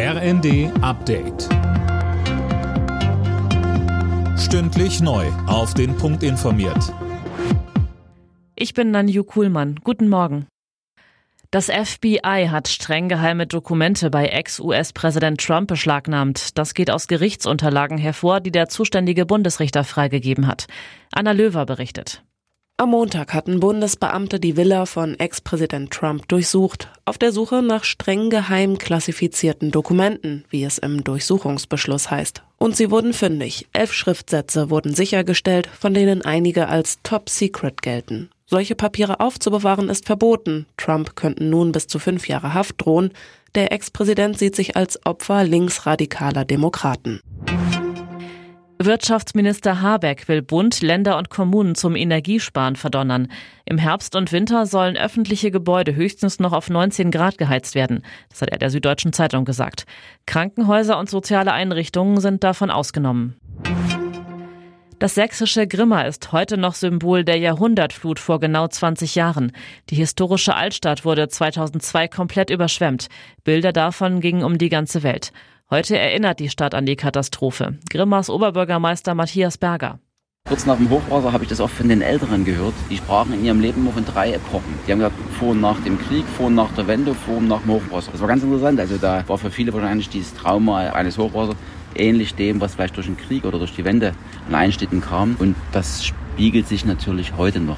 RND Update. Stündlich neu. Auf den Punkt informiert. Ich bin Nanju Kuhlmann. Guten Morgen. Das FBI hat streng geheime Dokumente bei Ex-US-Präsident Trump beschlagnahmt. Das geht aus Gerichtsunterlagen hervor, die der zuständige Bundesrichter freigegeben hat. Anna Löwer berichtet. Am Montag hatten Bundesbeamte die Villa von Ex-Präsident Trump durchsucht, auf der Suche nach streng geheim klassifizierten Dokumenten, wie es im Durchsuchungsbeschluss heißt. Und sie wurden fündig. Elf Schriftsätze wurden sichergestellt, von denen einige als Top Secret gelten. Solche Papiere aufzubewahren ist verboten. Trump könnten nun bis zu fünf Jahre Haft drohen. Der Ex-Präsident sieht sich als Opfer linksradikaler Demokraten. Wirtschaftsminister Habeck will Bund, Länder und Kommunen zum Energiesparen verdonnern. Im Herbst und Winter sollen öffentliche Gebäude höchstens noch auf 19 Grad geheizt werden. Das hat er der Süddeutschen Zeitung gesagt. Krankenhäuser und soziale Einrichtungen sind davon ausgenommen. Das sächsische Grimma ist heute noch Symbol der Jahrhundertflut vor genau 20 Jahren. Die historische Altstadt wurde 2002 komplett überschwemmt. Bilder davon gingen um die ganze Welt. Heute erinnert die Stadt an die Katastrophe. Grimmas Oberbürgermeister Matthias Berger. Kurz nach dem Hochwasser habe ich das auch von den Älteren gehört. Die sprachen in ihrem Leben nur von drei Epochen. Die haben gesagt, vor und nach dem Krieg, vor und nach der Wende, vor und nach dem Hochwasser. Das war ganz interessant. Also da war für viele wahrscheinlich dieses Trauma eines Hochwassers ähnlich dem, was vielleicht durch den Krieg oder durch die Wende an Einschnitten kam. Und das spiegelt sich natürlich heute noch.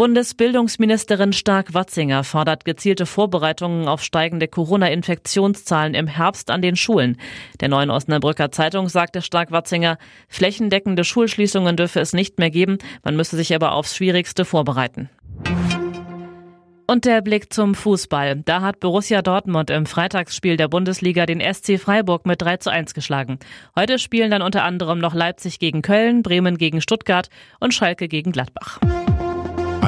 Bundesbildungsministerin Stark-Watzinger fordert gezielte Vorbereitungen auf steigende Corona-Infektionszahlen im Herbst an den Schulen. Der neuen Osnabrücker Zeitung sagte Stark-Watzinger, flächendeckende Schulschließungen dürfe es nicht mehr geben, man müsse sich aber aufs Schwierigste vorbereiten. Und der Blick zum Fußball. Da hat Borussia Dortmund im Freitagsspiel der Bundesliga den SC Freiburg mit 3 zu 1 geschlagen. Heute spielen dann unter anderem noch Leipzig gegen Köln, Bremen gegen Stuttgart und Schalke gegen Gladbach.